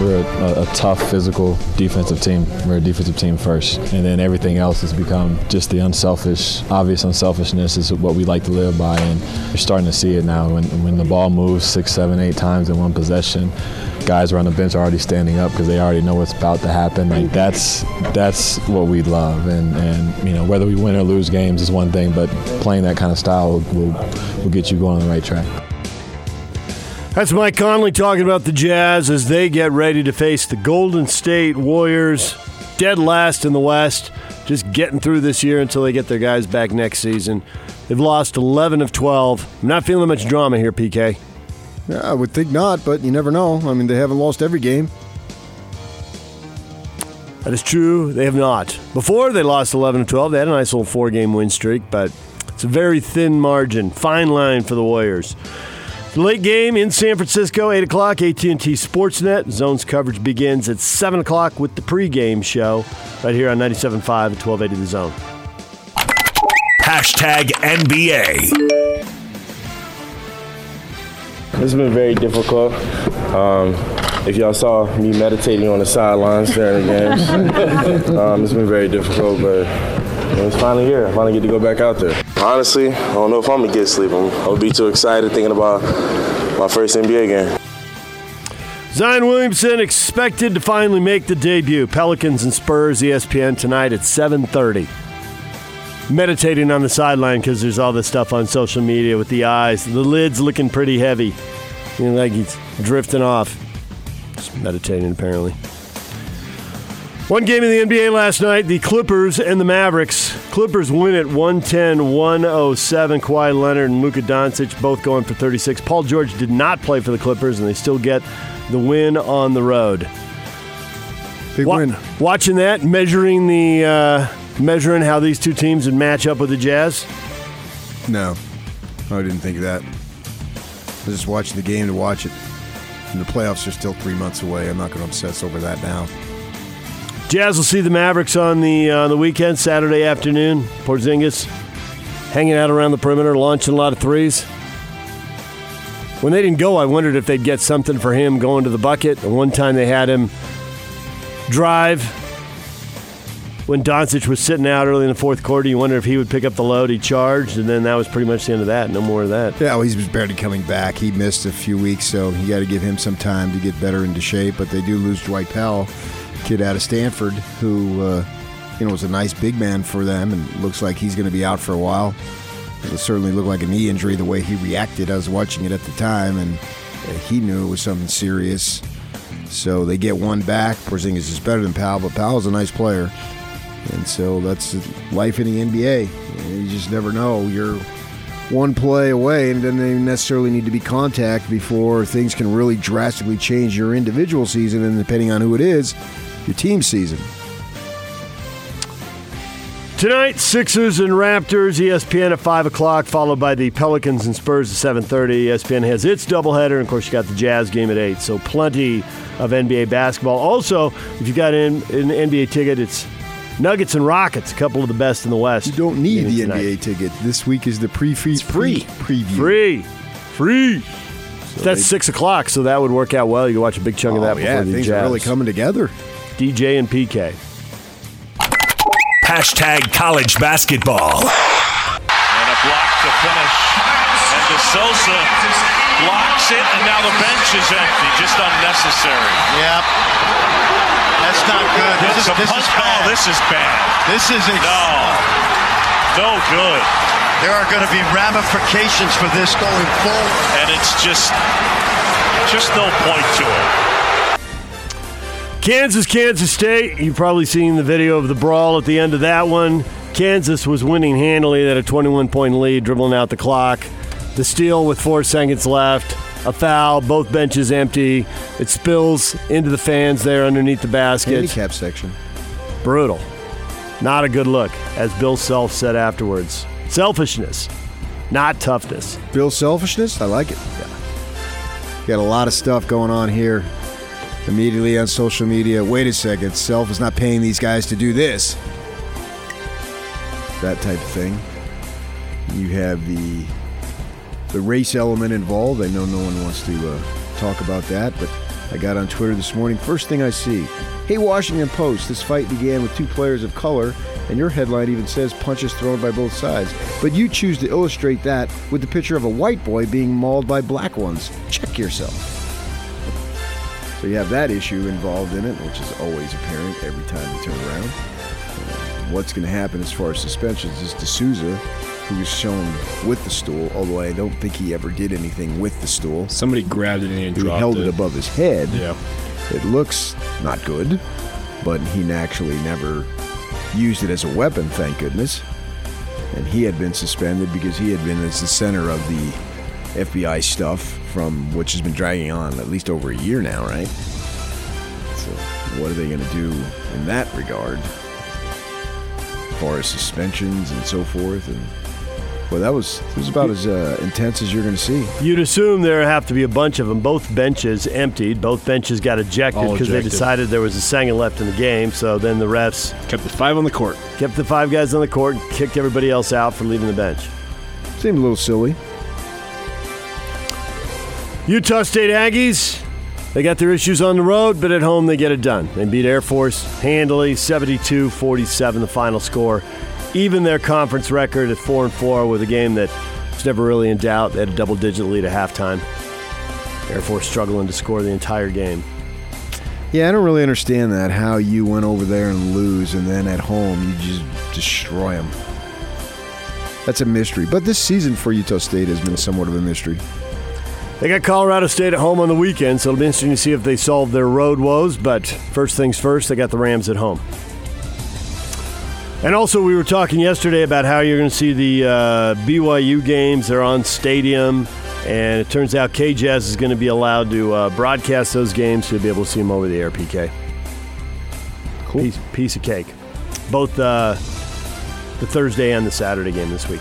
We're a, a, tough, physical defensive team. We're a defensive team first, and then everything else has become just the unselfish, obvious unselfishness is what we like to live by, and you're starting to see it now. When, when the ball moves six, seven, eight times in one possession, guys are on the bench are already standing up because they already know what's about to happen. Like that's that's what we love, and and you know whether we win or lose games is one thing, but playing that kind of style will will get you going on the right track. That's Mike Conley talking about the Jazz as they get ready to face the Golden State Warriors, dead last in the West, just getting through this year until they get their guys back next season. They've lost 11 of 12. I'm not feeling much drama here, PK. Yeah, I would think not, but you never know. I mean, they haven't lost every game. That is true. They have not. Before they lost 11 of 12, they had a nice little four game win streak, but it's a very thin margin. Fine line for the Warriors. The late game in San Francisco, 8 o'clock, AT&T Sportsnet. Zones coverage begins at 7 o'clock with the pregame show right here on 97.5 at 1280 The Zone. Hashtag NBA. It's been very difficult. Um, if y'all saw me meditating on the sidelines during the games, um, it's been very difficult, but it's finally here. I finally get to go back out there. Honestly, I don't know if I'm gonna get sleep. I'm, I'll be too excited thinking about my first NBA game. Zion Williamson expected to finally make the debut. Pelicans and Spurs, ESPN tonight at 7:30. Meditating on the sideline because there's all this stuff on social media with the eyes. The lid's looking pretty heavy. You know, like he's drifting off. Just meditating apparently. One game in the NBA last night, the Clippers and the Mavericks. Clippers win at 110 107. Kawhi Leonard and Luka Doncic both going for 36. Paul George did not play for the Clippers, and they still get the win on the road. Big Wa- win. Watching that, measuring the uh, measuring how these two teams would match up with the Jazz. No, I didn't think of that. I was just watching the game to watch it. And the playoffs are still three months away. I'm not going to obsess over that now. Jazz will see the Mavericks on the uh, the weekend, Saturday afternoon. Porzingis hanging out around the perimeter, launching a lot of threes. When they didn't go, I wondered if they'd get something for him going to the bucket. And one time they had him drive when Doncic was sitting out early in the fourth quarter. You wonder if he would pick up the load. He charged, and then that was pretty much the end of that. No more of that. Yeah, well, he was barely coming back. He missed a few weeks, so you got to give him some time to get better into shape. But they do lose Dwight Powell kid out of Stanford who, uh, you know, was a nice big man for them and looks like he's going to be out for a while. It certainly looked like a knee injury the way he reacted. I was watching it at the time, and he knew it was something serious. So they get one back. Porzingis is better than Powell, but Powell's a nice player. And so that's life in the NBA. You just never know. You're one play away, and doesn't even necessarily need to be contact before things can really drastically change your individual season. And depending on who it is, your team season. Tonight, Sixers and Raptors, ESPN at 5 o'clock, followed by the Pelicans and Spurs at 7.30. ESPN has its doubleheader, and of course, you got the Jazz game at 8. So plenty of NBA basketball. Also, if you got an, an NBA ticket, it's Nuggets and Rockets, a couple of the best in the West. You don't need the tonight. NBA ticket. This week is the pre free free preview. Free. Free. So That's six o'clock, so that would work out well. You can watch a big chunk oh, of that before yeah, the things Jazz. are really coming together. DJ and PK. Hashtag college basketball. And a block to finish. And De Sousa blocks it, and now the bench is empty. Just unnecessary. Yep. That's not good. This, this is, this is bad. Oh, this is bad. This is a no, no good. There are going to be ramifications for this going forward, and it's just, just no point to it. Kansas, Kansas State. You've probably seen the video of the brawl at the end of that one. Kansas was winning handily at a 21 point lead, dribbling out the clock. The steal with four seconds left. A foul, both benches empty. It spills into the fans there underneath the basket. Handicap section. Brutal. Not a good look, as Bill Self said afterwards. Selfishness, not toughness. Bill selfishness? I like it. Yeah. Got a lot of stuff going on here. Immediately on social media. Wait a second. Self is not paying these guys to do this. That type of thing. You have the the race element involved. I know no one wants to uh, talk about that, but I got on Twitter this morning. First thing I see, hey Washington Post, this fight began with two players of color, and your headline even says punches thrown by both sides. But you choose to illustrate that with the picture of a white boy being mauled by black ones. Check yourself. So you have that issue involved in it, which is always apparent every time you turn around. What's going to happen as far as suspensions is De Sousa, who was shown with the stool, although I don't think he ever did anything with the stool. Somebody grabbed it and He held it. it above his head. Yeah. It looks not good, but he actually never used it as a weapon, thank goodness. And he had been suspended because he had been as the center of the FBI stuff from which has been dragging on at least over a year now, right? So what are they going to do in that regard? As far as suspensions and so forth and well, that was it was about as uh, intense as you're going to see. You'd assume there have to be a bunch of them. Both benches emptied. Both benches got ejected because they decided there was a second left in the game. So then the refs Kept the five on the court. kept the five guys on the court and kicked everybody else out for leaving the bench. Seemed a little silly. Utah State Aggies, they got their issues on the road, but at home they get it done. They beat Air Force handily, 72 47, the final score. Even their conference record at 4 and 4 with a game that was never really in doubt. They had a double digit lead at halftime. Air Force struggling to score the entire game. Yeah, I don't really understand that. How you went over there and lose, and then at home you just destroy them. That's a mystery. But this season for Utah State has been somewhat of a mystery. They got Colorado State at home on the weekend, so it'll be interesting to see if they solve their road woes. But first things first, they got the Rams at home. And also, we were talking yesterday about how you're going to see the uh, BYU games. They're on Stadium, and it turns out KJZZ is going to be allowed to uh, broadcast those games, so you'll be able to see them over the air. PK, Cool. piece, piece of cake. Both uh, the Thursday and the Saturday game this week.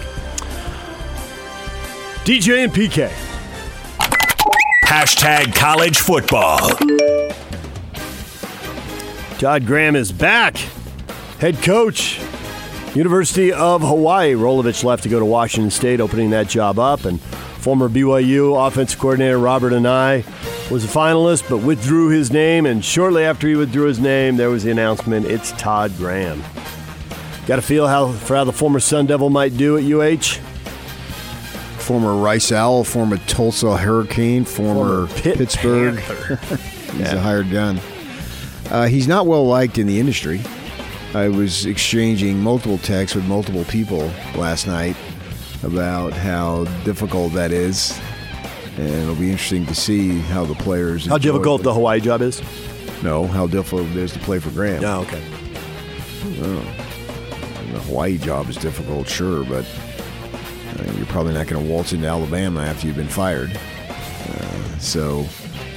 DJ and PK. Hashtag college football. Todd Graham is back. Head coach, University of Hawaii. Rolovich left to go to Washington State, opening that job up. And former BYU offensive coordinator Robert Anae was a finalist, but withdrew his name. And shortly after he withdrew his name, there was the announcement it's Todd Graham. Got a feel how for how the former Sun Devil might do at UH? Former Rice Owl, former Tulsa Hurricane, former, Former Pitt Pittsburgh. He's a hired gun. Uh, he's not well liked in the industry. I was exchanging multiple texts with multiple people last night about how difficult that is. And it'll be interesting to see how the players. How difficult it. the Hawaii job is? No, how difficult it is to play for Graham. Oh, okay. The Hawaii job is difficult, sure, but uh, you're probably not going to waltz into Alabama after you've been fired. Uh, so,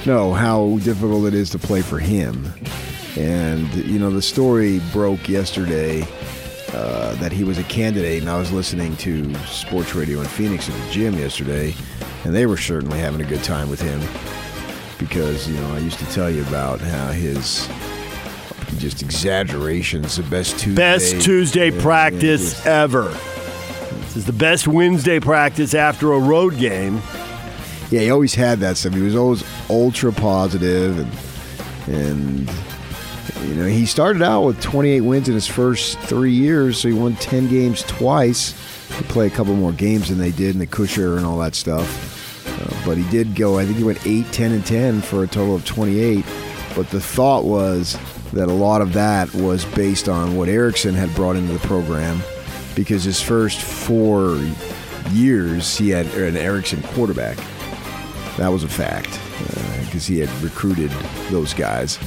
no, how difficult it is to play for him. And, you know, the story broke yesterday uh, that he was a candidate, and I was listening to sports radio in Phoenix at the gym yesterday, and they were certainly having a good time with him because, you know, I used to tell you about how his just exaggerations, the best Tuesday. Best Tuesday Yeah, practice just- ever. This is the best Wednesday practice after a road game. Yeah, he always had that stuff. He was always ultra positive, and and you know he started out with 28 wins in his first three years, so he won 10 games twice. He played a couple more games than they did in the Kusher and all that stuff. Uh, but he did go. I think he went 8, 10, and 10 for a total of 28. But the thought was that a lot of that was based on what Erickson had brought into the program, because his first four years he had an Erickson quarterback. That was a fact uh, because he had recruited those guys.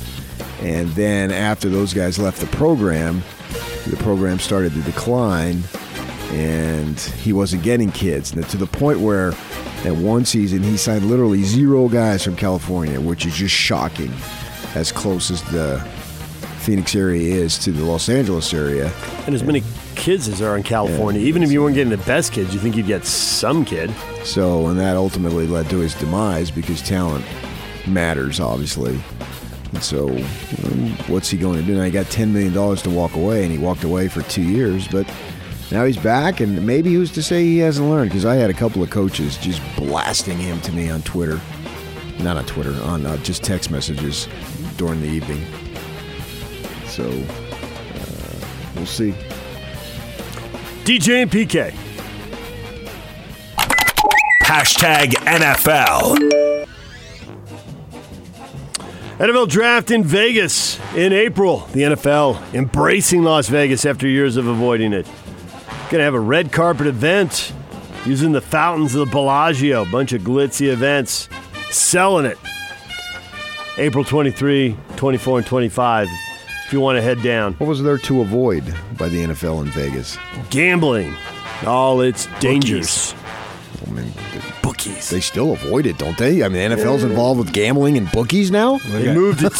And then after those guys left the program, the program started to decline and he wasn't getting kids. And to the point where at one season he signed literally zero guys from California, which is just shocking as close as the Phoenix area is to the Los Angeles area. And as many kids as are in California, even if you weren't getting the best kids, you think you'd get some kid. So, and that ultimately led to his demise because talent matters, obviously. And so, um, what's he going to do? Now, he got $10 million to walk away, and he walked away for two years, but now he's back, and maybe who's to say he hasn't learned? Because I had a couple of coaches just blasting him to me on Twitter. Not on Twitter, on uh, just text messages during the evening. So, uh, we'll see. DJ and PK. Hashtag NFL. NFL draft in Vegas in April. The NFL embracing Las Vegas after years of avoiding it. Going to have a red carpet event using the fountains of the Bellagio. Bunch of glitzy events. Selling it. April 23, 24, and 25. If you want to head down. What was there to avoid by the NFL in Vegas? Gambling. All its dangers. I mean, Bookies. they still avoid it, don't they? I mean, the NFL's involved with gambling and bookies now. They moved it.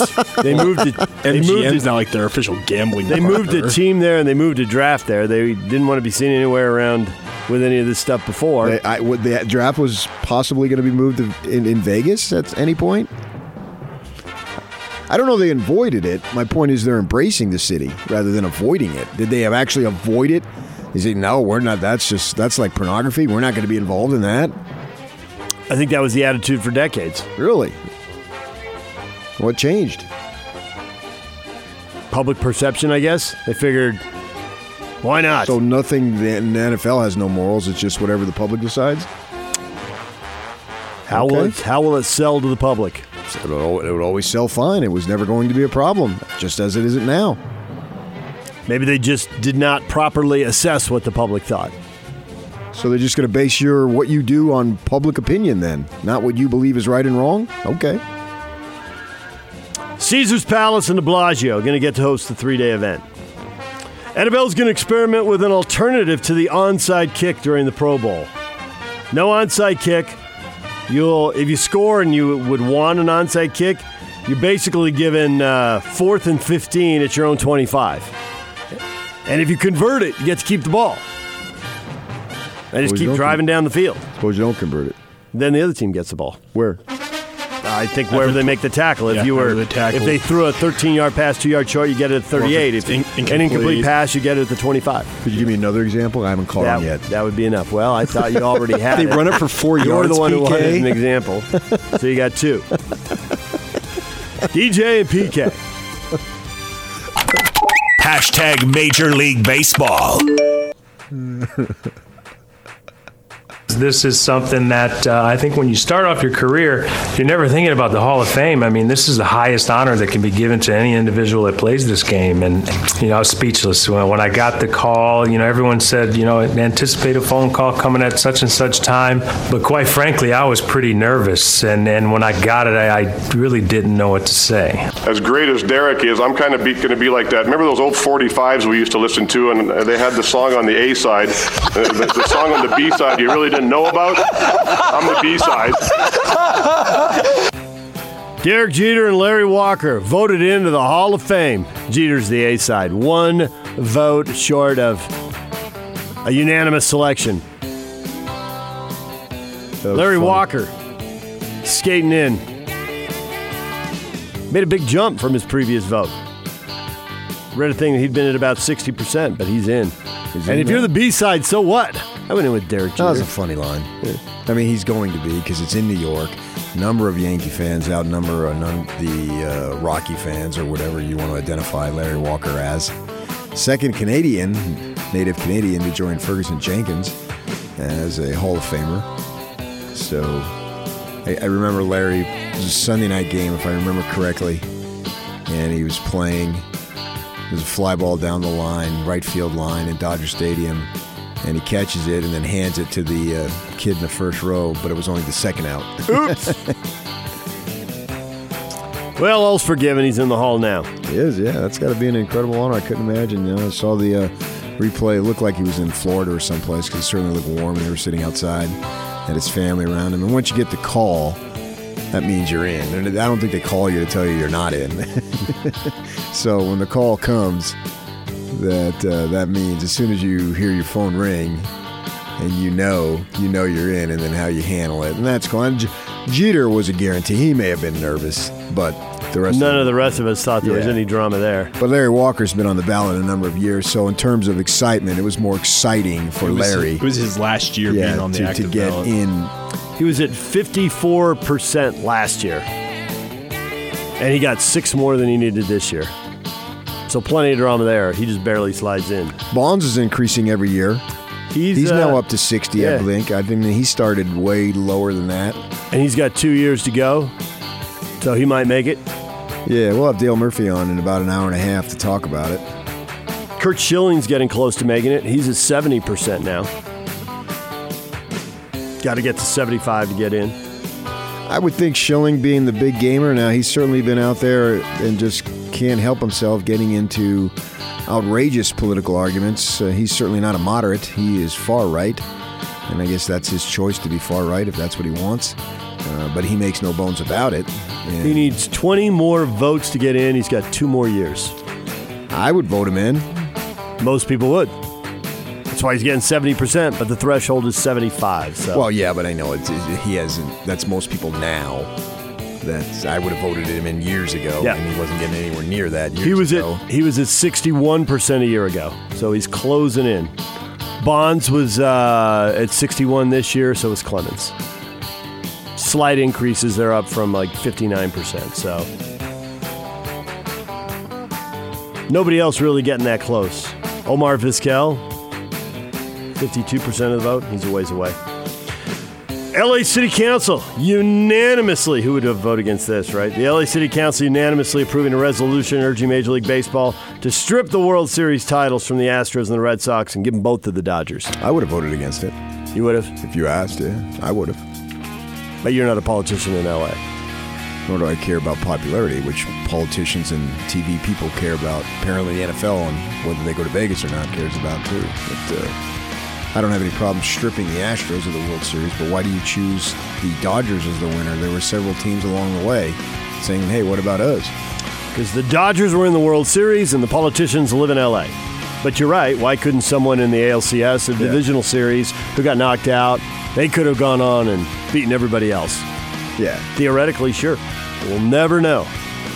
They moved it. They moved MGM's it. now like their official gambling. They moved a team there and they moved a draft there. They didn't want to be seen anywhere around with any of this stuff before. They, I, what, the draft was possibly going to be moved in, in Vegas at any point. I don't know. They avoided it. My point is they're embracing the city rather than avoiding it. Did they have actually avoid it? Is it? No, we're not. That's just that's like pornography. We're not going to be involved in that. I think that was the attitude for decades. Really? What changed? Public perception, I guess. They figured, why not? So nothing. in The NFL has no morals. It's just whatever the public decides. how will it, how will it sell to the public? It would, it would always sell fine. It was never going to be a problem, just as it isn't now. Maybe they just did not properly assess what the public thought. So they're just going to base your what you do on public opinion, then, not what you believe is right and wrong. Okay. Caesar's Palace and the Bellagio going to get to host the three day event. Annabelle's going to experiment with an alternative to the onside kick during the Pro Bowl. No onside kick. You'll if you score and you would want an onside kick, you're basically given uh, fourth and 15 at your own 25. And if you convert it, you get to keep the ball. And just you keep don't driving down the field. Suppose you don't convert it. Then the other team gets the ball. Where? I think wherever they make the tackle. If Yeah, you were, the tackle- if they threw a 13-yard pass, two-yard short, you get it at 38. If it's in- an incomplete incomplete. pass, you get it at the 25. Could you give me another example? I haven't caught That, yet. that would be enough. Well, I thought you already had They it. run it for four yards. You're yards. the one who PK. wanted an example. so you got two. DJ and PK. Hashtag Major League Baseball. This is something that uh, I think when you start off your career, you're never thinking about the Hall of Fame. I mean, this is the highest honor that can be given to any individual that plays this game. And, you know, I was speechless. When, I got the call, you know, everyone said, you know, anticipate a phone call coming at such and such time. But quite frankly, I was pretty nervous. And, and when I got it, I, I really didn't know what to say. as great as Derek is, I'm kind of going to be like that. Remember those old 45s we used to listen to, and they had the song on the A side, the, the song on the B side you really didn't know about. I'm the B side. Derek Jeter and Larry Walker voted into the Hall of Fame. Jeter's the A side. One vote short of a unanimous selection. Larry Walker skating in. Made a big jump from his previous vote. Read a thing that he'd been at about 60%, but he's in. and in if you're the B side, so what? I went in with Derek That was a funny line. I mean, he's going to be because it's in New York. Number of Yankee fans outnumber num- the uh, Rocky fans or whatever you want to identify Larry Walker as. Second Canadian, native Canadian, to join Ferguson Jenkins as a Hall of Famer. So I, I remember Larry. It was a Sunday night game, if I remember correctly, and he was playing. There's a fly ball down the line, right field line in Dodger Stadium, and he catches it and then hands it to the uh, kid in the first row, but it was only the second out. Oops. well, all's forgiven. He's in the Hall now. He is, yeah. That's got to be an incredible honor. I couldn't imagine. You know, I saw the uh, replay. It looked like he was in Florida or someplace because it certainly looked warm. and They were sitting outside, had his family around him. And once you get the call, that means you're in. And I don't think they call you to tell you you're not in. So when the call comes, that uh, that means as soon as you hear your phone ring, and you know you know you're in, and then how you handle it, and that's cool. And J- Jeter was a guarantee. He may have been nervous, but the rest None of of the rest of us thought there was any drama there. But Larry Walker's been on the ballot a number of years, so in terms of excitement, it was more exciting for It was- Larry. It was his last year yeah, being on the to, to get ballot. in. He was at 54% last year. And he got six more than he needed this year. So plenty of drama there. He just barely slides in. Bonds is increasing every year. He's, He's uh, now up to 60, yeah. I think. I think he started way lower than that. And he's got two years to go. So he might make it. Yeah, we'll have Dale Murphy on in about an hour and a half to talk about it. Curt Schilling's getting close to making it. He's at 70% now. Got to get to 75 to get in. I would think Schilling being the big gamer now, he's certainly been out there and just can't help himself getting into outrageous political arguments. Uh, he's certainly not a moderate. He is far right. And I guess that's his choice to be far right if that's what he wants. Uh, but he makes no bones about it. And He needs 20 more votes to get in. He's got two more years. I would vote him in. Most people would. That's why he's getting 70%, but the threshold is 75. So Well, yeah, but I know it's, it, he hasn't. That's most people now. That's I would have voted him in years ago, Yeah. and he wasn't getting anywhere near that. He was ago. at he was at 61% a year ago. So he's closing in. Bonds was uh, at 61 this year, so was Clemens. Slight increases. They're up from like 59%. So nobody else really getting that close. Omar Vizquel, 52% of the vote. He's a ways away. LA City Council unanimously, who would have voted against this, right? The LA City Council unanimously approving a resolution urging Major League Baseball to strip the World Series titles from the Astros and the Red Sox and give them both to the Dodgers. I would have voted against it You would have, if you asked. Yeah, I would have. but you're not a politician in LA. Nor do I care about popularity, which politicians and TV people care about. Apparently, the NFL and whether they go to Vegas or not cares about too. But uh, I don't have any problem stripping the Astros of the World Series. But why do you choose the Dodgers as the winner? There were several teams along the way saying, "Hey, what about us?" Because the Dodgers were in the World Series and the politicians live in LA. But you're right. Why couldn't someone in the ALCS, a divisional series, who got knocked out, they could have gone on and beaten everybody else? Yeah, Theoretically, sure. We'll never know.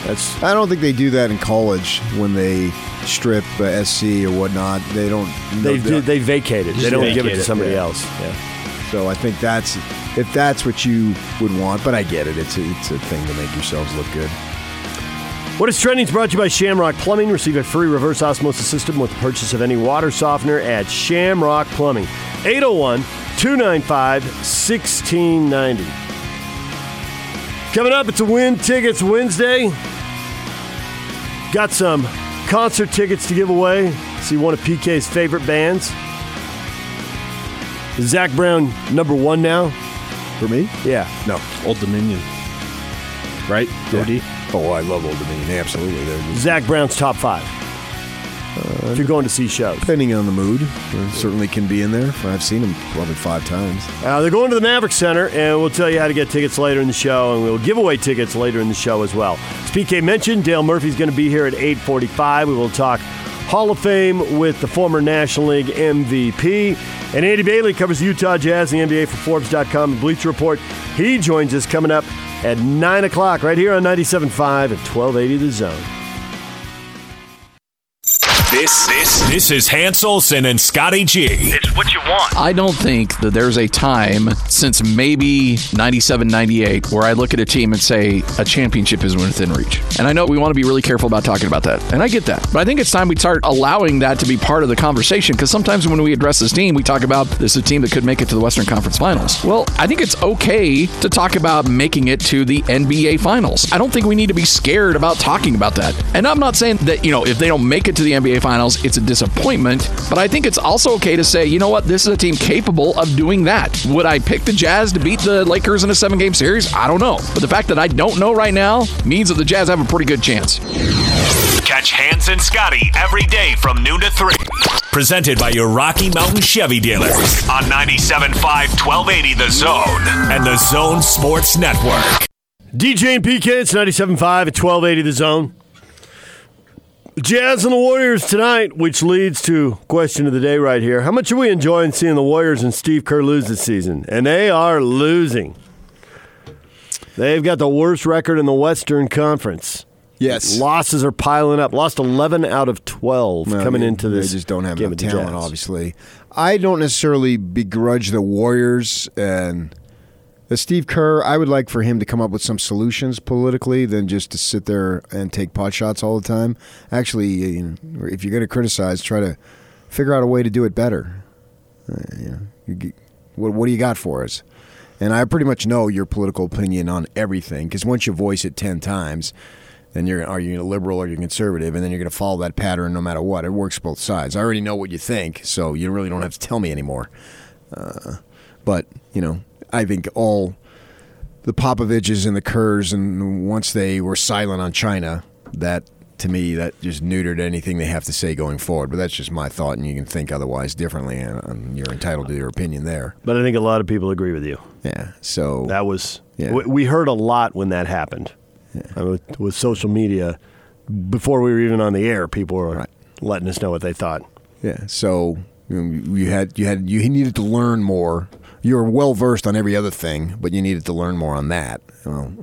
That's I don't think they do that in college when they strip uh, SC or whatnot. They don't. they no, do, they vacate it. They don't give it to somebody yeah. else. Yeah. So I think that's if that's what you would want. But I get it. It's a, it's a thing to make yourselves look good. What is trending is brought to you by Shamrock Plumbing. Receive a free reverse osmosis system with the purchase of any water softener at Shamrock Plumbing. 801 295 1690. Coming up, it's a Win Tickets Wednesday. Got some concert tickets to give away. See one of PK's favorite bands. Is Zac Brown number one now? For me, Yeah. no. Old Dominion. Right? OD? Oh, I love Old Dominion. Absolutely. They're Zac Brown's top five. If you're going to see shows. depending on the mood, it certainly can be in there. I've seen them probably five times. Uh, they're going to the Maverik Center, and we'll tell you how to get tickets later in the show, and we'll give away tickets later in the show as well. As PK mentioned, Dale Murphy's going to be here at 8:45. We will talk Hall of Fame with the former National League MVP, and Andy Bailey covers the Utah Jazz, and the NBA for Forbes.com and Bleacher Report. He joins us coming up at nine o'clock right here on 97.5 at 1280 The Zone. This this this is Hans Olsen and Scotty G. It's what you want. I don't think that there's a time since maybe 97, 98 where I look at a team and say a championship is within reach. And I know we want to be really careful about talking about that. And I get that. But I think it's time we start allowing that to be part of the conversation because sometimes when we address this team, we talk about this is a team that could make it to the Western Conference Finals. Well, I think it's okay to talk about making it to the NBA Finals. I don't think we need to be scared about talking about that. And I'm not saying that, you know, if they don't make it to the NBA Finals, it's a disappointment. But I think it's also okay to say, you know what, this is a team capable of doing that. Would I pick the Jazz to beat the Lakers in a seven game series? I don't know. But the fact that I don't know right now means that the Jazz have a pretty good chance. Catch Hans and Scotty every day from noon to 3. Presented by your Rocky Mountain Chevy dealers on 97.5 1280 The Zone and The Zone Sports Network. DJ and PK, it's 97.5 at 1280 The Zone. Jazz and the Warriors tonight, which leads to question of the day right here. How much are we enjoying seeing the Warriors and Steve Kerr lose this season? And they are losing. They've got the worst record in the Western Conference. Yes. Losses are piling up. Lost 11 out of 12 Well, coming they- into this. They just don't have enough the talent, obviously. I don't necessarily begrudge the Warriors and Steve Kerr. I would like for him to come up with some solutions politically than just to sit there and take pot shots all the time. Actually, you know, if you're going to criticize, try to figure out a way to do it better. Uh, you know, you what, what do you got for us? And I pretty much know your political opinion on everything because once you voice it 10 times, then you're are you a liberal or you're conservative, and then you're going to follow that pattern no matter what. It works both sides. I already know what you think, so you really don't have to tell me anymore. Uh, but you know, I think all the Popoviches and the Kerrs, and once they were silent on China, that to me that just neutered anything they have to say going forward. But that's just my thought, and you can think otherwise differently, and, and you're entitled to your opinion there. But I think a lot of people agree with you. Yeah. So That was Yeah. we, we heard a lot when that happened. I mean, with, with social media, before we were even on the air, people were letting us know what they thought. Yeah. So you, know, you had you had you needed to learn more. You were well versed on every other thing, but you needed to learn more on that. Well,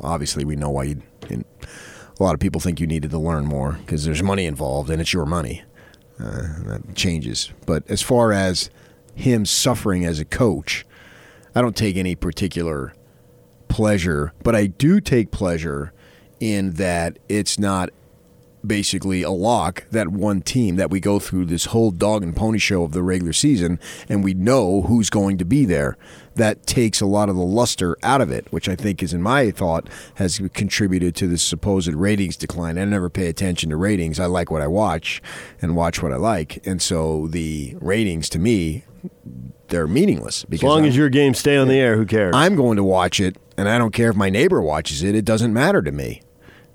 obviously, we know why you. A lot of people think you needed to learn more because there's money involved, and it's your money. Uh, that changes. But as far as him suffering as a coach, I don't take any particular pleasure, but I do take pleasure in that it's not basically a lock that one team that we go through this whole dog and pony show of the regular season and we know who's going to be there that takes a lot of the luster out of it which i think is in my thought has contributed to this supposed ratings decline i never pay attention to ratings i like what i watch and watch what i like and so the ratings to me they're meaningless As long I'm- as your games stay on the air, who cares? I'm going to watch it, and I don't care if my neighbor watches it. It doesn't matter to me.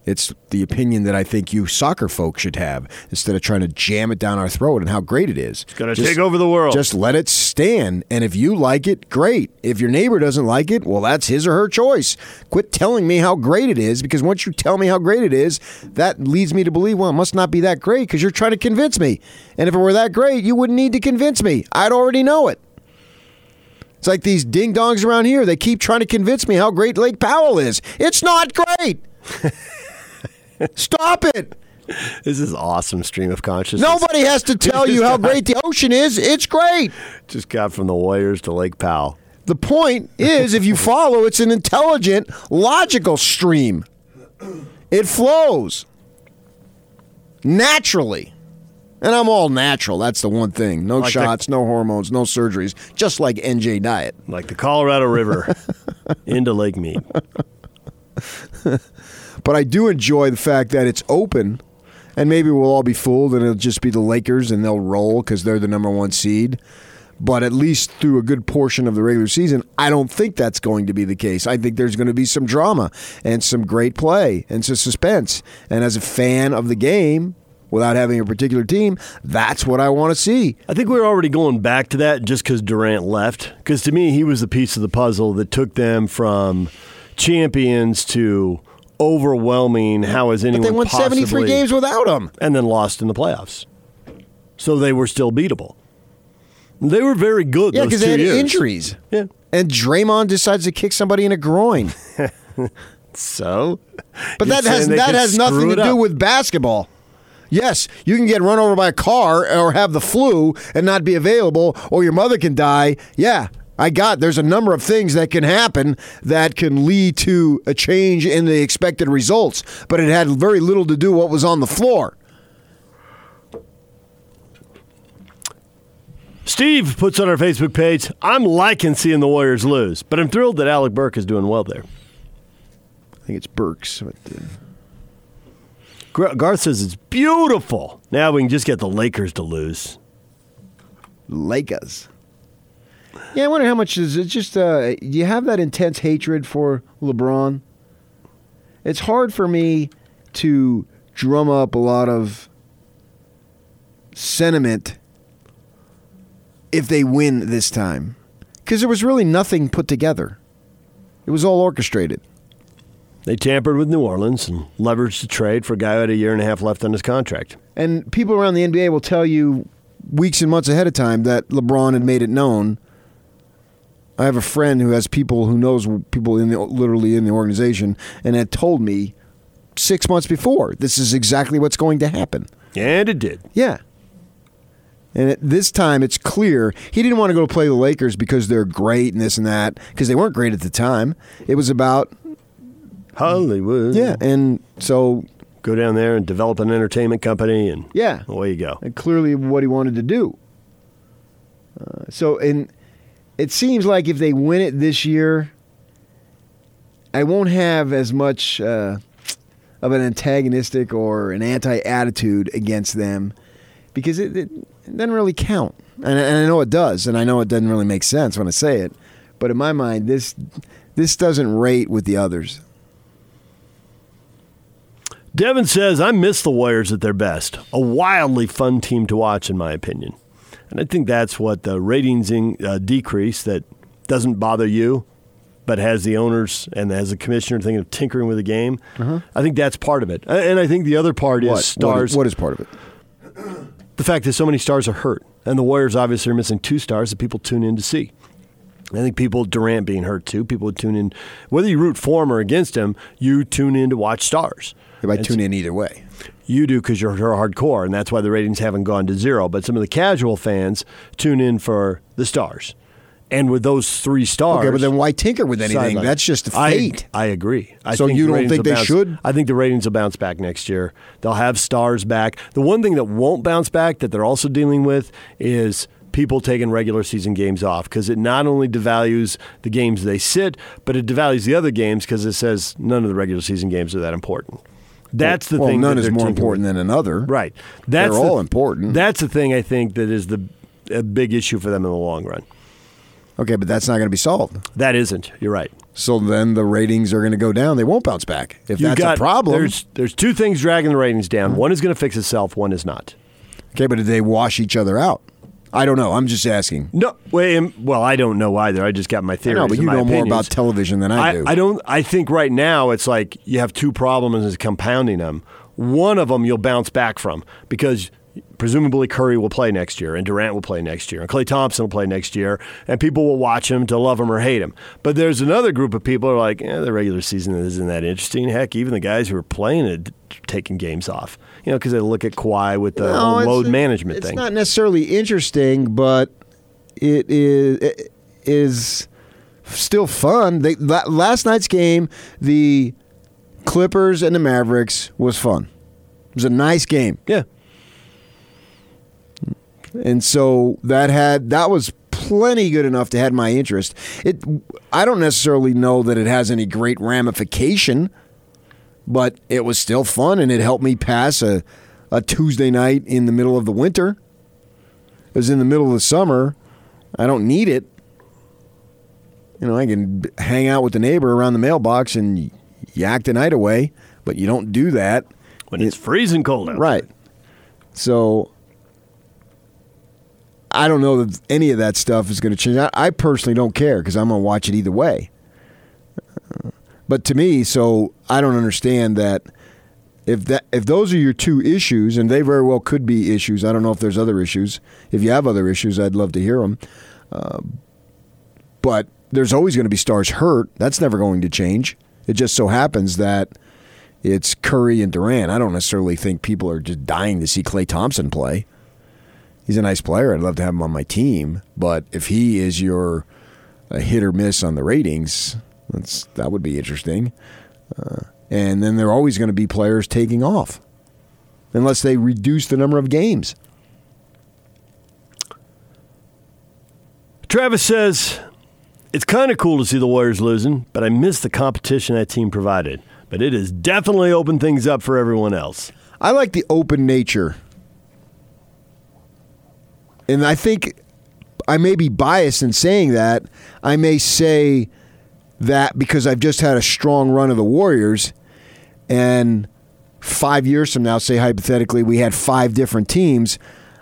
It's the opinion that I think you soccer folks should have instead of trying to jam it down our throat and how great it is. It's gonna take over the world. Just let it stand. And if you like it, great. If your neighbor doesn't like it, well, that's his or her choice. Quit telling me how great it is because once you tell me how great it is, that leads me to believe, well, it must not be that great because you're trying to convince me. And if it were that great, you wouldn't need to convince me. I'd already know it. It's like these ding dongs around here. They keep trying to convince me how great Lake Powell is. It's not great. Stop it. This is awesome stream of consciousness. Nobody has to tell you how great the ocean is. It's great. Just got from the Warriors to Lake Powell. The point is, if you follow, it's an intelligent, logical stream. It flows naturally. And I'm all natural. That's the one thing. No Like the- shots, no hormones, no surgeries, just like NJ Diet. Like the Colorado River into Lake Mead. But I do enjoy the fact that it's open, and maybe we'll all be fooled, and it'll just be the Lakers, and they'll roll because they're the number one seed. But at least through a good portion of the regular season, I don't think that's going to be the case. I think there's going to be some drama and some great play and some suspense. And as a fan of the game, without having a particular team, that's what I want to see. I think we're already going back to that just because Durant left. Because to me, he was the piece of the puzzle that took them from champions to overwhelming. How is anyone? But they won 73 games without him. and then lost in the playoffs. So they were still beatable. They were very good. Yeah, because they had years. injuries. Yeah. And Draymond decides to kick somebody in a groin. So, But that has that has nothing to do with basketball. Yes, you can get run over by a car or have the flu and not be available, or your mother can die. Yeah, I got. There's a number of things that can happen that can lead to a change in the expected results, but it had very little to do what was on the floor. Steve puts on our Facebook page, I'm liking seeing the Warriors lose, but I'm thrilled that Alec Burke is doing well there. I think it's Burks. But, uh, Garth says it's beautiful. Now we can just get the Lakers to lose. Lakers. Yeah, I wonder how much is it just uh do you have that intense hatred for LeBron? It's hard for me to drum up a lot of sentiment if they win this time. Cuz there was really nothing put together. It was all orchestrated. They tampered with New Orleans and leveraged the trade for a guy who had a year and a half left on his contract. And people around the NBA will tell you weeks and months ahead of time that LeBron had made it known. I have a friend who has people who knows people in the literally in the organization and had told me six months before this is exactly what's going to happen. And it did. Yeah. And at this time, it's clear he didn't want to go play the Lakers because they're great and this and that because they weren't great at the time. It was about Hollywood. Yeah, and so go down there and develop an entertainment company, and yeah, away you go. And clearly, what he wanted to do. Uh, so, and it seems like if they win it this year, I won't have as much uh, of an antagonistic or an anti attitude against them because it, it, doesn't really count. And, and I know it does, and I know it doesn't really make sense when I say it. But in my mind, this this doesn't rate with the others. Devin says, I miss the Warriors at their best. A wildly fun team to watch, in my opinion. And I think that's what the ratings in, uh, decrease that doesn't bother you, but has the owners and has the commissioner thinking of tinkering with the game. Uh-huh. I think that's part of it. And I think the other part What? is stars. What is, what is part of it? the fact that so many stars are hurt. And the Warriors obviously are missing two stars that people tune in to see. I think people, Durant being hurt too, people would tune in. Whether you root for him or against him, you tune in to watch stars. I And tune so- in either way. You do because you're, hardcore, and that's why the ratings haven't gone to zero. But some of the casual fans tune in for the stars. And with those three stars. Okay, but then why tinker with anything? sideline- That's just I- fate. I, agree. I So you don't think they bounce- should? I think the ratings will bounce back next year. They'll have stars back. The one thing that won't bounce back that they're also dealing with is people taking regular season games off because it not only devalues the games they sit, but it devalues the other games because it says none of the regular season games are that important. That's the well, thing. none that is more important with. than another. Right. That's They're the- all important. That's the thing I think that is the a big issue for them in the long run. Okay, but that's not going to be solved. That isn't. You're right. So then the ratings are going to go down. They won't bounce back. If You've that's got- a problem. There's there's two things dragging the ratings down. One is going to fix itself. One is not. Okay, but did they wash each other out? I don't know. I'm just asking. No, um, Well, I don't know either. I just got my theory. know, but you know more about television than I, do. I don't. I think right now it's like you have two problems and it's compounding them. One of them you'll bounce back from because presumably Curry will play next year and Durant will play next year and Klay Thompson will play next year and people will watch him to love him or hate him. But there's another group of people who are like, eh, the regular season isn't that interesting. Heck, even the guys who are playing it taking games off. You know, because they look at Kawhi with the No, load management it's thing. It's not necessarily interesting, but it is it is still fun. They, la- last night's game, the Clippers and the Mavericks was fun. It was a nice game. Yeah. And so that had that was plenty good enough to have my interest. It I don't necessarily know that it has any great ramification, but it was still fun and it helped me pass a a Tuesday night in the middle of the winter. It was in the middle of the summer. I don't need it. You know, I can hang out with the neighbor around the mailbox and yak the night away, but you don't do that when it's freezing cold out. Right. So I don't know that any of that stuff is going to change. I, I personally don't care because I'm going to watch it either way. But to me, so I don't understand that if that if those are your two issues, and they very well could be issues. I don't know if there's other issues. If you have other issues, I'd love to hear them. Uh, but there's always going to be stars hurt. That's never going to change. It just so happens that it's Curry and Durant. I don't necessarily think people are just dying to see Klay Thompson play. He's a nice player. I'd love to have him on my team. But if he is your uh, hit or miss on the ratings, that's that would be interesting. Uh, and then there are always going to be players taking off, unless they reduce the number of games. Travis says, It's kind of cool to see the Warriors losing, but I miss the competition that team provided. But it has definitely opened things up for everyone else. I like the open nature. And I think I may be biased in saying that. I may say that because I've just had a strong run of the Warriors, and five years from now, say hypothetically, we had five different teams.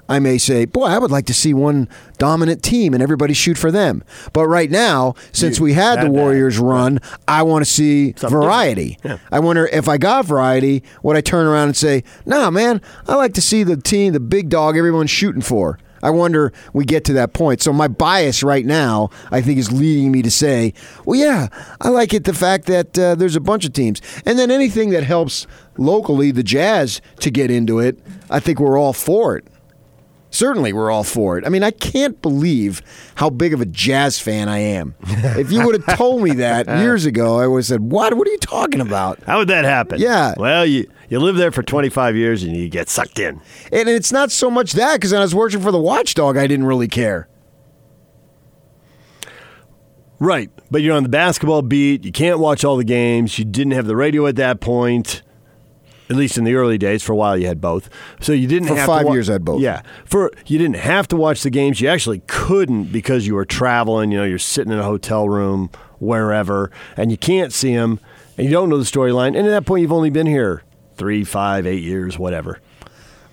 I may say, boy, I would like to see one dominant team and everybody shoot for them. But right now, since we had the. Warriors run, I want to see Something variety. different. I wonder if I got variety, would I turn around and say, nah, man, I like to see the team, the big dog, everyone's shooting for. I wonder we get to that point. So my bias right now, I think, is leading me to say, well, yeah, I like it the fact that uh, there's a bunch of teams, and then anything that helps locally the Jazz to get into it, I think we're all for it. Certainly, we're all for it. I mean, I can't believe how big of a jazz fan I am. If you would have told me that years ago, I would have said, "What? What are you talking about?" How would that happen? Yeah. Well, you you live there for 25 years and you get sucked in. And it's not so much that because when I was working for the Watchdog, I didn't really care. Right. But you're on the basketball beat. You can't watch all the games. You didn't have the radio at that point. At least in the early days, for a while you had both. So you didn't For have five to wa- years, I had both. Yeah, for you didn't have to watch the games. You actually couldn't because you were traveling. You know, you're sitting in a hotel room wherever, and you can't see them, and you don't know the storyline. And at that point, you've only been here three, five, eight years, whatever.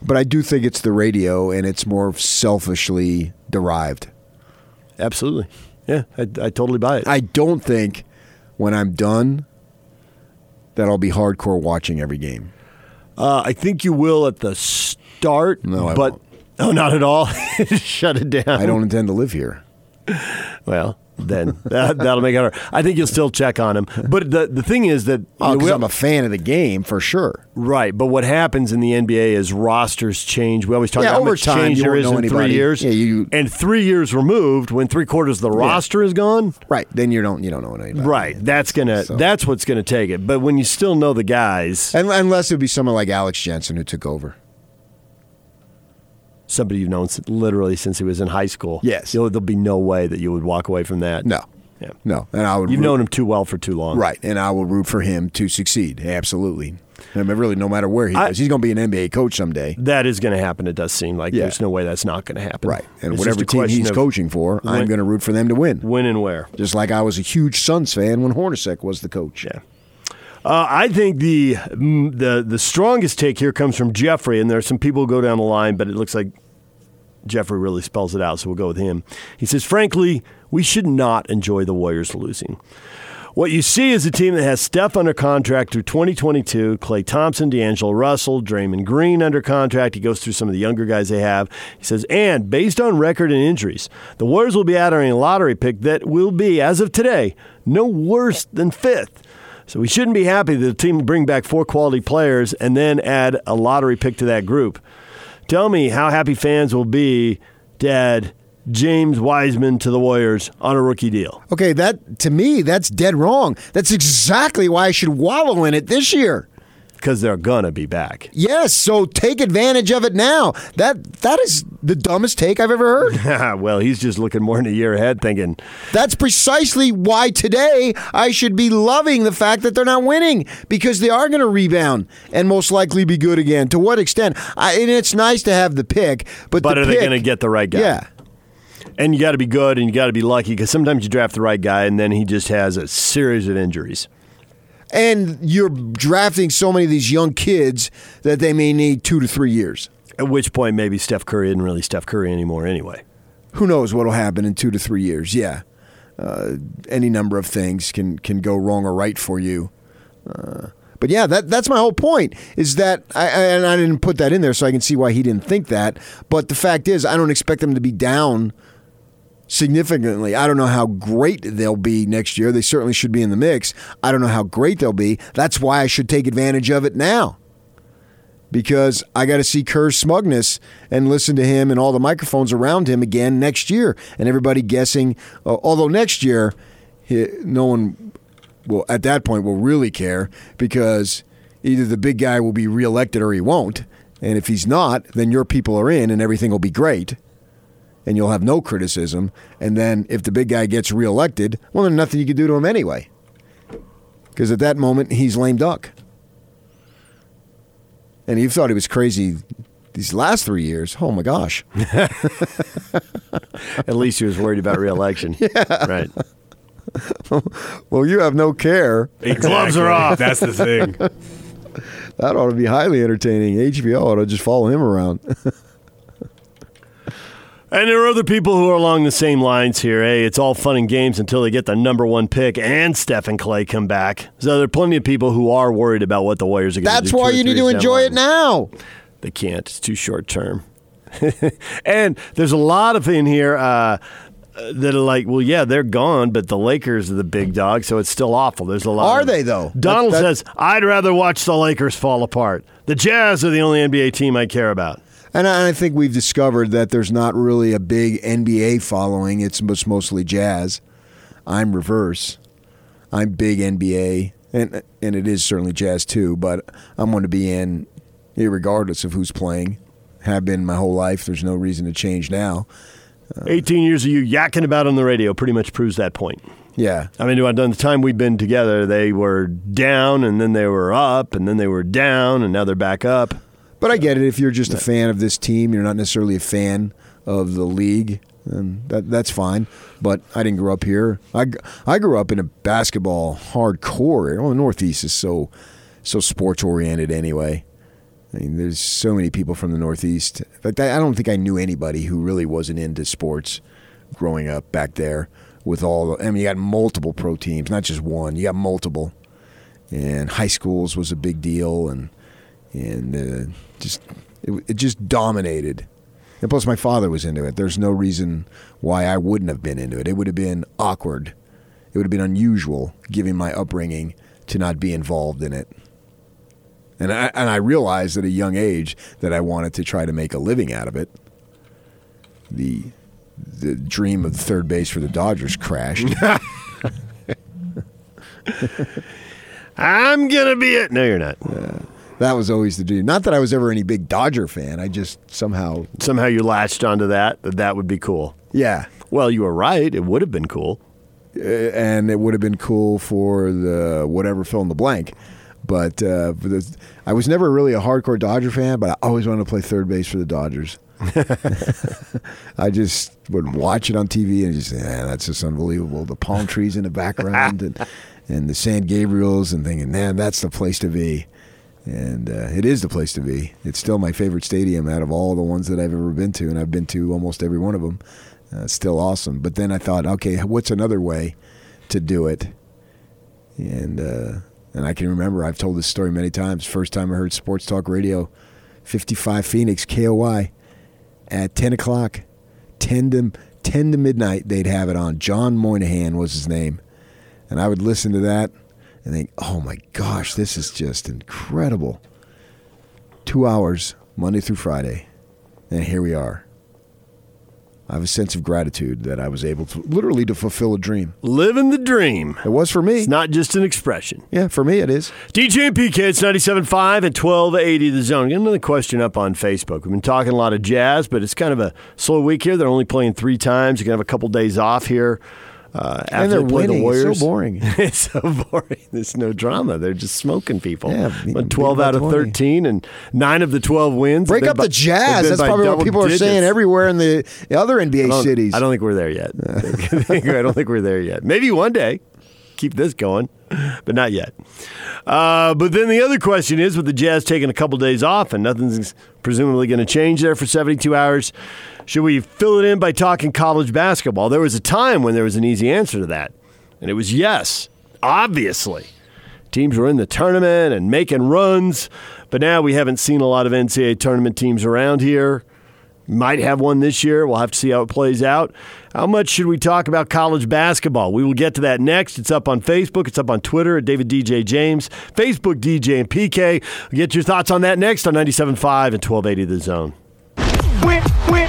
But I do think it's the radio, and it's more selfishly derived. Absolutely. Yeah, I, I totally buy it. I don't think when I'm done that I'll be hardcore watching every game. Uh, I think you will at the start. No, I but won't. oh, not at all. Shut it down. I don't intend to live here. Well, then that, that'll make it hard. I think you'll still check on him. But the the thing is that Oh, you know, because we- I'm a fan of the game for sure. right. But what happens in the NBA is rosters change. We always talk Yeah, about how much time, change you there is know in three years. Yeah, you- and three years removed, when three quarters of the roster is gone. Right. Then you don't you don't know anybody. Right. That's gonna. So- That's what's gonna take it. But when you still know the guys, And, unless it would be someone like Alex Jensen who took over. Somebody you've known literally since he was in high school. Yes. you know, there'll be no way that you would walk away from that. No. Yeah. No. And I would You've root- known him too well for too long. Right. And I will root for him to succeed. Absolutely. I mean, really, no matter where he I- goes, he's going to be an NBA coach someday. That is going to happen. It does seem like Yeah. there's no way that's not going to happen. Right. And It's whatever team he's coaching for, I'm going to root for them to win. When and where. Just like I was a huge Suns fan when Hornacek was the coach. Yeah. Uh, I think the mm, the the strongest take here comes from Jeffrey, and there are some people who go down the line, but it looks like Jeffrey really spells it out, so we'll go with him. He says, "Frankly, we should not enjoy the Warriors losing." What you see is a team that has Steph under contract through 2022, Klay Thompson, D'Angelo Russell, Draymond Green under contract. He goes through some of the younger guys they have. He says, and based on record and injuries, the Warriors will be adding a lottery pick that will be, as of today, no worse than fifth. So we shouldn't be happy that the team will bring back four quality players and then add a lottery pick to that group. Tell me how happy fans will be to add James Wiseman to the Warriors on a rookie deal. Okay, that to me, that's dead wrong. That's exactly why I should wallow in it this year. Because they're gonna be back. Yes, so take advantage of it now. That that is the dumbest take I've ever heard. well, he's just looking more than a year ahead, thinking That's precisely why today I should be loving the fact that they're not winning because they are going to rebound and most likely be good again. To what extent? I, and it's nice to have the pick, but But the are they going to get the right guy? Yeah. And you got to be good and you got to be lucky because sometimes you draft the right guy and then he just has a series of injuries. And you're drafting so many of these young kids that they may need two to three years. At which point, maybe Steph Curry isn't really Steph Curry anymore anyway. Who knows what will happen in two to three years? Yeah, uh, any number of things can can go wrong or right for you. Uh, but yeah, that that's my whole point. Is that I, I- and I didn't put that in there so I can see why he didn't think that. But the fact is, I don't expect them to be down significantly. I don't know how great they'll be next year. They certainly should be in the mix. I don't know how great they'll be. That's why I should take advantage of it now. Because I got to see Kerr's smugness and listen to him and all the microphones around him again next year, and everybody guessing. Uh, although next year, he, no one will at that point will really care because either the big guy will be reelected or he won't, and if he's not, then your people are in and everything will be great and you'll have no criticism. And then if the big guy gets reelected, well, there's nothing you can do to him anyway. Because at that moment, he's lame duck. And you thought he was crazy these last three years. Oh my gosh. At least he was worried about reelection. yeah. Right. well, you have no care. Gloves are off. That's the thing. That ought to be highly entertaining. HBO ought to just follow him around. And there are other people who are along the same lines here. Hey, it's all fun and games until they get the number one pick and Steph and Klay come back. So there are plenty of people who are worried about what the Warriors are going to do. That's why you need to enjoy down it now. They can't. It's too short term. and there's a lot of in here uh, that are like, well, yeah, they're gone, but the Lakers are the big dog, so it's still awful. There's a lot. Are of- they, though? Donald That- that- says, I'd rather watch the Lakers fall apart. The Jazz are the only NBA team I care about. And I I think we've discovered that there's not really a big NBA following. It's most- mostly jazz. I'm reverse. I'm big NBA, and and it is certainly jazz too. But I'm going to be in, regardless of who's playing. Have been my whole life. There's no reason to change now. Uh, 18 years of you yakking about on the radio pretty much proves that point. Yeah, I mean, during the time we've been together, they were down, and then they were up, and then they were down, and now they're back up. But I get it. If you're just a fan of this team, you're not necessarily a fan of the league, and that that's fine. But I didn't grow up here. I, I grew up in a basketball hardcore. Well, the Northeast is so so sports oriented anyway. I mean, there's so many people from the Northeast. In fact, I don't think I knew anybody who really wasn't into sports growing up back there. With all, I mean, you got multiple pro teams, not just one. You got multiple, and high schools was a big deal, and and uh, just it, it just dominated. And plus, my father was into it. There's no reason why I wouldn't have been into it. It would have been awkward. It would have been unusual, given my upbringing, to not be involved in it. And I, and I realized at a young age that I wanted to try to make a living out of it. The the dream of third base for the Dodgers crashed. I'm gonna be it. No, you're not. That was always the dream. Not that I was ever any big Dodger fan. I just somehow Somehow you latched onto that. That that would be cool. yeah. Well, you were right. It would have been cool. uh, and it would have been cool for the whatever fill in the blank. But uh, for the, I was never really a hardcore Dodger fan, but I always wanted to play third base for the Dodgers. I just would watch it on TV and just say, "Man, that's just unbelievable." The palm trees in the background and and the San Gabriels, and thinking, "Man, that's the place to be." And uh, it is the place to be. It's still my favorite stadium out of all the ones that I've ever been to, and I've been to almost every one of them. Uh, still awesome. But then I thought, okay, what's another way to do it? And uh, and I can remember I've told this story many times. First time I heard Sports Talk Radio, 55 Phoenix KOI at 10 o'clock, 10 to 10 to midnight. They'd have it on. John Moynihan was his name, and I would listen to that and think, oh my gosh, this is just incredible. Two hours Monday through Friday, and here we are. I have a sense of gratitude that I was able to literally to fulfill a dream. Living the dream. It was for me. It's not just an expression. Yeah, for me it is. DJ and PK, it's 97.5 at 1280 The Zone. Got another question up on Facebook. We've been talking a lot of jazz, but it's kind of a slow week here. They're only playing three times. You're going to have a couple days off here. Uh, after And they're they play winning. The It's so Warriors. boring. it's so boring. There's no drama. They're just smoking people. Yeah, But 12 out of 20. 13 and nine of the 12 wins. Break up been the jazz. That's probably what people are saying everywhere in the other NBA I cities. I don't think we're there yet. I don't think we're there yet. Maybe one day. Keep this going, but not yet. Uh, but then the other question is with the Jazz taking a couple days off and nothing's presumably going to change there for 72 hours, should we fill it in by talking college basketball? There was a time when there was an easy answer to that, and it was yes, obviously. Teams were in the tournament and making runs, but now we haven't seen a lot of NCAA tournament teams around here. Might have one this year. We'll have to see how it plays out. How much should we talk about college basketball? We will get to that next. It's up on Facebook. It's up on Twitter at David DJ James. Facebook DJ and PK. We'll get your thoughts on that next on 97.5 and 1280 The Zone. Win, win,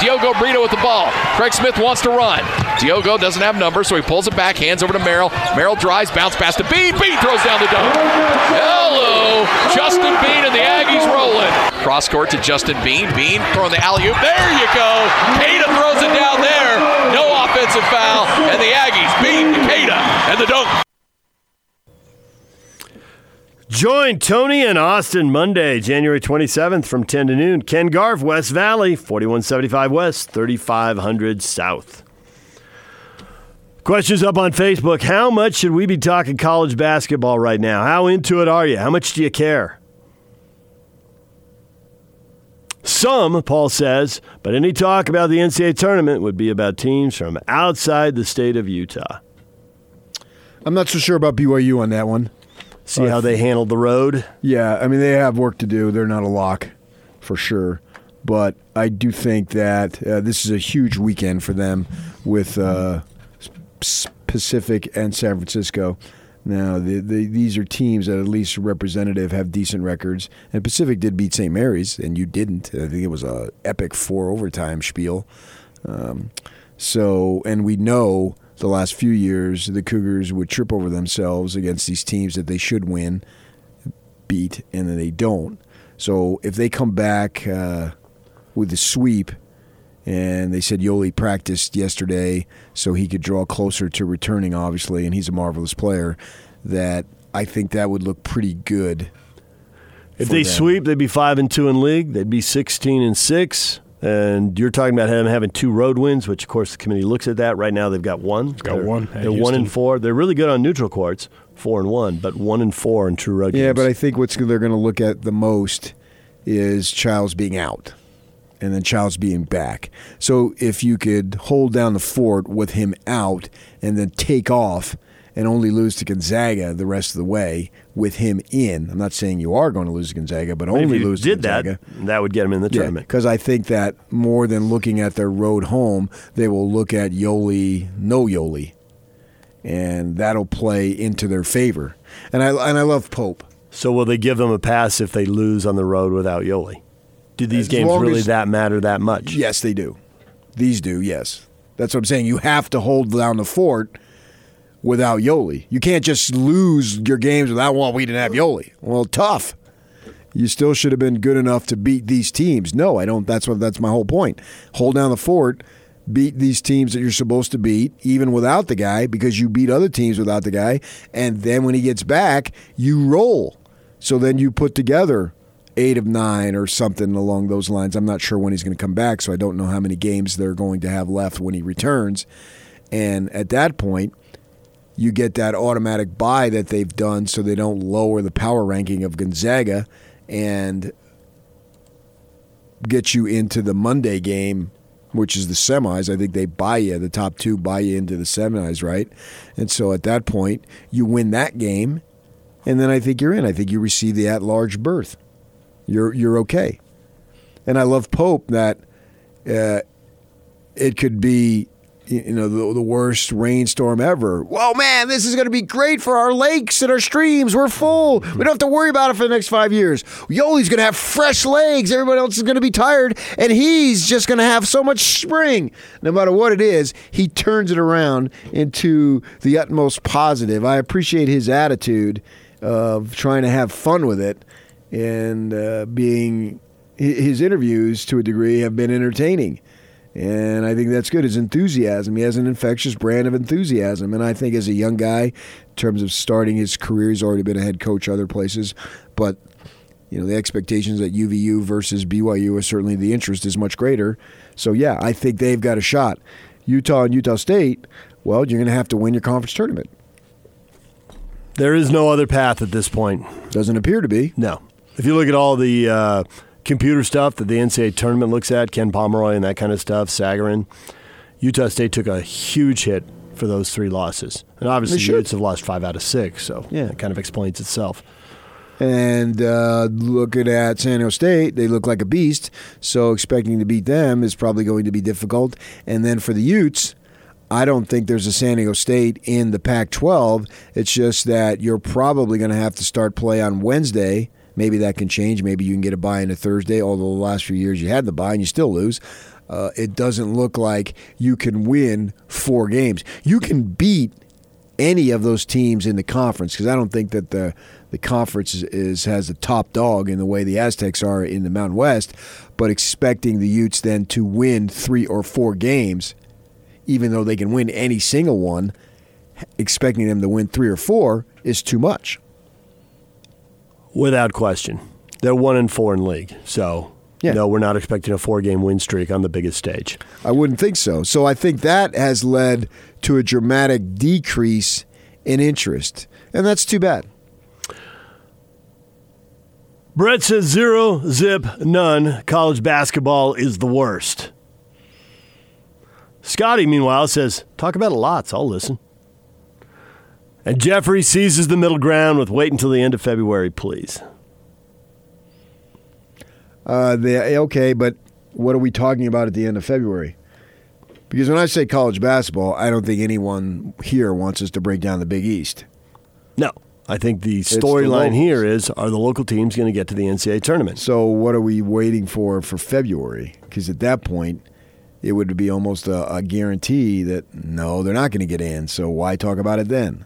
Diogo Brito with the ball. Craig Smith wants to run. Diogo doesn't have numbers, so he pulls it back, hands over to Merrill. Merrill drives, bounce pass to Bean. Bean throws down the dunk. Hello, Justin Bean and the Aggies rolling. Cross court to Justin Bean. Bean throwing the alley oop. There you go. Queta throws it down there. No offensive foul, and the Aggies beat Queta and the dunk. Join Tony and Austin Monday, January 27th from 10 to noon. Ken Garff, West Valley, 4175 West, 3500 South. Questions up on Facebook. How much should we be talking college basketball right now? How into it are you? How much do you care? Some, Paul says, but any talk about the NCAA tournament would be about teams from outside the state of Utah. I'm not so sure about BYU on that one. See how they handled the road? Yeah, I mean they have work to do. They're not a lock, for sure. But I do think that uh, this is a huge weekend for them with uh, Pacific and San Francisco. Now, the, the, these are teams that at least representative have decent records. And Pacific did beat St. Mary's, and you didn't. I think it was a epic four overtime spiel. Um, so, and we know the last few years the Cougars would trip over themselves against these teams that they should win, beat, and then they don't. So if they come back uh, with the sweep, and they said Yoeli practiced yesterday so he could draw closer to returning, obviously, and he's a marvelous player, that I think that would look pretty good. If they them. sweep, they'd be five and two in league. They'd be sixteen and six. And you're talking about them having two road wins, which of course the committee looks at that. Right now they've got one. Got they're, one. They're one and four. They're really good on neutral courts, four and one, but one and four in true road yeah, games. but I think what they're going to look at the most is Childs being out and then Childs being back. So if you could hold down the fort with him out and then take off and only lose to Gonzaga the rest of the way with him in. I'm not saying you are going to lose to Gonzaga, but, only lose did to Gonzaga. that, that would get him in the yeah, tournament. Because I think that more than looking at their road home, they will look at Yoeli, no Yoeli, and that'll play into their favor. And I and I love Pope. So will they give them a pass if they lose on the road without Yoeli? Do these As games really as, that matter that much? Yes, they do. These do. Yes, that's what I'm saying. You have to hold down the fort without Yoeli. You can't just lose your games without, well, we didn't have Yoeli. Well, tough. You still should have been good enough to beat these teams. No, I don't. That's what. That's my whole point. Hold down the fort, beat these teams that you're supposed to beat, even without the guy, because you beat other teams without the guy. And then when he gets back, you roll. So then you put together eight of nine or something along those lines. I'm not sure when he's going to come back, so I don't know how many games they're going to have left when he returns. And at that point, you get that automatic bye that they've done so they don't lower the power ranking of Gonzaga and get you into the Monday game, which is the semis. I think they buy you, the top two buy you into the semis, right? And so at that point, you win that game, and then I think you're in. I think you receive the at large berth. You're, you're okay. And I love Pope that uh, it could be you know the, the, worst rainstorm ever. Well, man, this is going to be great for our lakes and our streams. We're full. We don't have to worry about it for the next five years. Yoeli's going to have fresh legs. Everybody else is going to be tired, and he's just going to have so much spring. No matter what it is, he turns it around into the utmost positive. I appreciate his attitude of trying to have fun with it and uh, being his interviews to a degree have been entertaining. And I think that's good. His enthusiasm. He has an infectious brand of enthusiasm. And I think as a young guy, in terms of starting his career, he's already been a head coach other places. But, you know, the expectations at UVU versus BYU is certainly the interest is much greater. So, yeah, I think they've got a shot. Utah and Utah State, well, you're going to have to win your conference tournament. There is no other path at this point. Doesn't appear to be. No. If you look at all the. Uh, computer stuff that the NCAA tournament looks at, Ken Pomeroy and that kind of stuff, Sagarin. Utah State took a huge hit for those three losses. And obviously, the Utes have lost five out of six, so yeah. it kind of explains itself. And uh, looking at San Jose State, they look like a beast. So expecting to beat them is probably going to be difficult. And then for the Utes, I don't think there's a San Diego State in the Pac 12. It's just that you're probably going to have to start play on Wednesday Maybe that can change. Maybe you can get a bye in a Thursday, although the last few years you had the bye and you still lose. uh, it doesn't look like you can win four games. You can beat any of those teams in the conference because I don't think that the the conference is, is, has a top dog in the way the Aztecs are in the Mountain West. But expecting the Utes then to win three or four games, even though they can win any single one, expecting them to win three or four is too much. Without question, they're one and four in league, so. Yeah. No, we're not expecting a four game win streak on the biggest stage. I wouldn't think so. So I think that has led to a dramatic decrease in interest. And that's too bad. Brett says zero, zip, none. College basketball is the worst. Scotty, meanwhile, says, talk about it lots. I'll listen. And Jeffrey seizes the middle ground with wait until the end of February, please. Uh, they, okay, but what are we talking about at the end of February? Because when I say college basketball, I don't think anyone here wants us to break down the Big East. No. I think the the storyline here is are the local teams going to get to the NCAA tournament? So what are we waiting for for February? Because at that point, it would be almost a, a guarantee that no, they're not going to get in. So why talk about it then?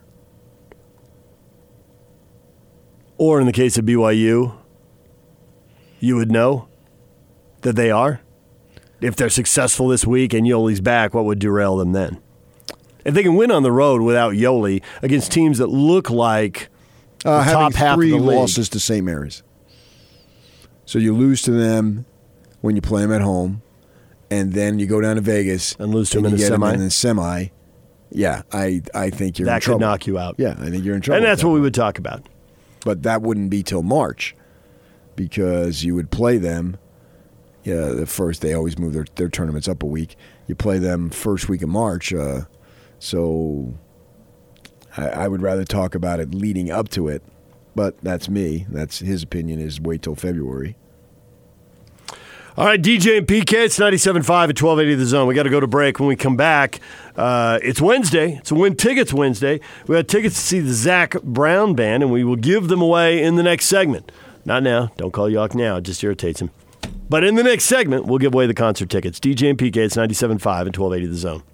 Or in the case of BYU, you would know that they are? If they're successful this week and Yoeli's back, what would derail them then? If they can win on the road without Yoeli against teams that look like Uh, the top half three of the league. losses to St. Mary's. So you lose to them when you play them at home, and then you go down to Vegas and lose to them in the semi? in the semi. Yeah, I I think you're in that could trouble. knock you out. Yeah, I think you're in trouble. And that's that. what we would talk about. But that wouldn't be till March because you would play them. Yeah, the first they always move their, their tournaments up a week. You play them first week of March, uh, so I, I would rather talk about it leading up to it. But that's me. That's his opinion. Is wait till February. All right, DJ and PK, it's 97.5 at 1280 of The Zone. We got to go to break. When we come back, uh, it's Wednesday. It's a Win Tickets Wednesday. We got tickets to see the Zac Brown Band, and we will give them away in the next segment. Not now. Don't call Yock now. It just irritates him. But in the next segment, we'll give away the concert tickets. DJ and PK, it's 97.5 and 1280 of The Zone.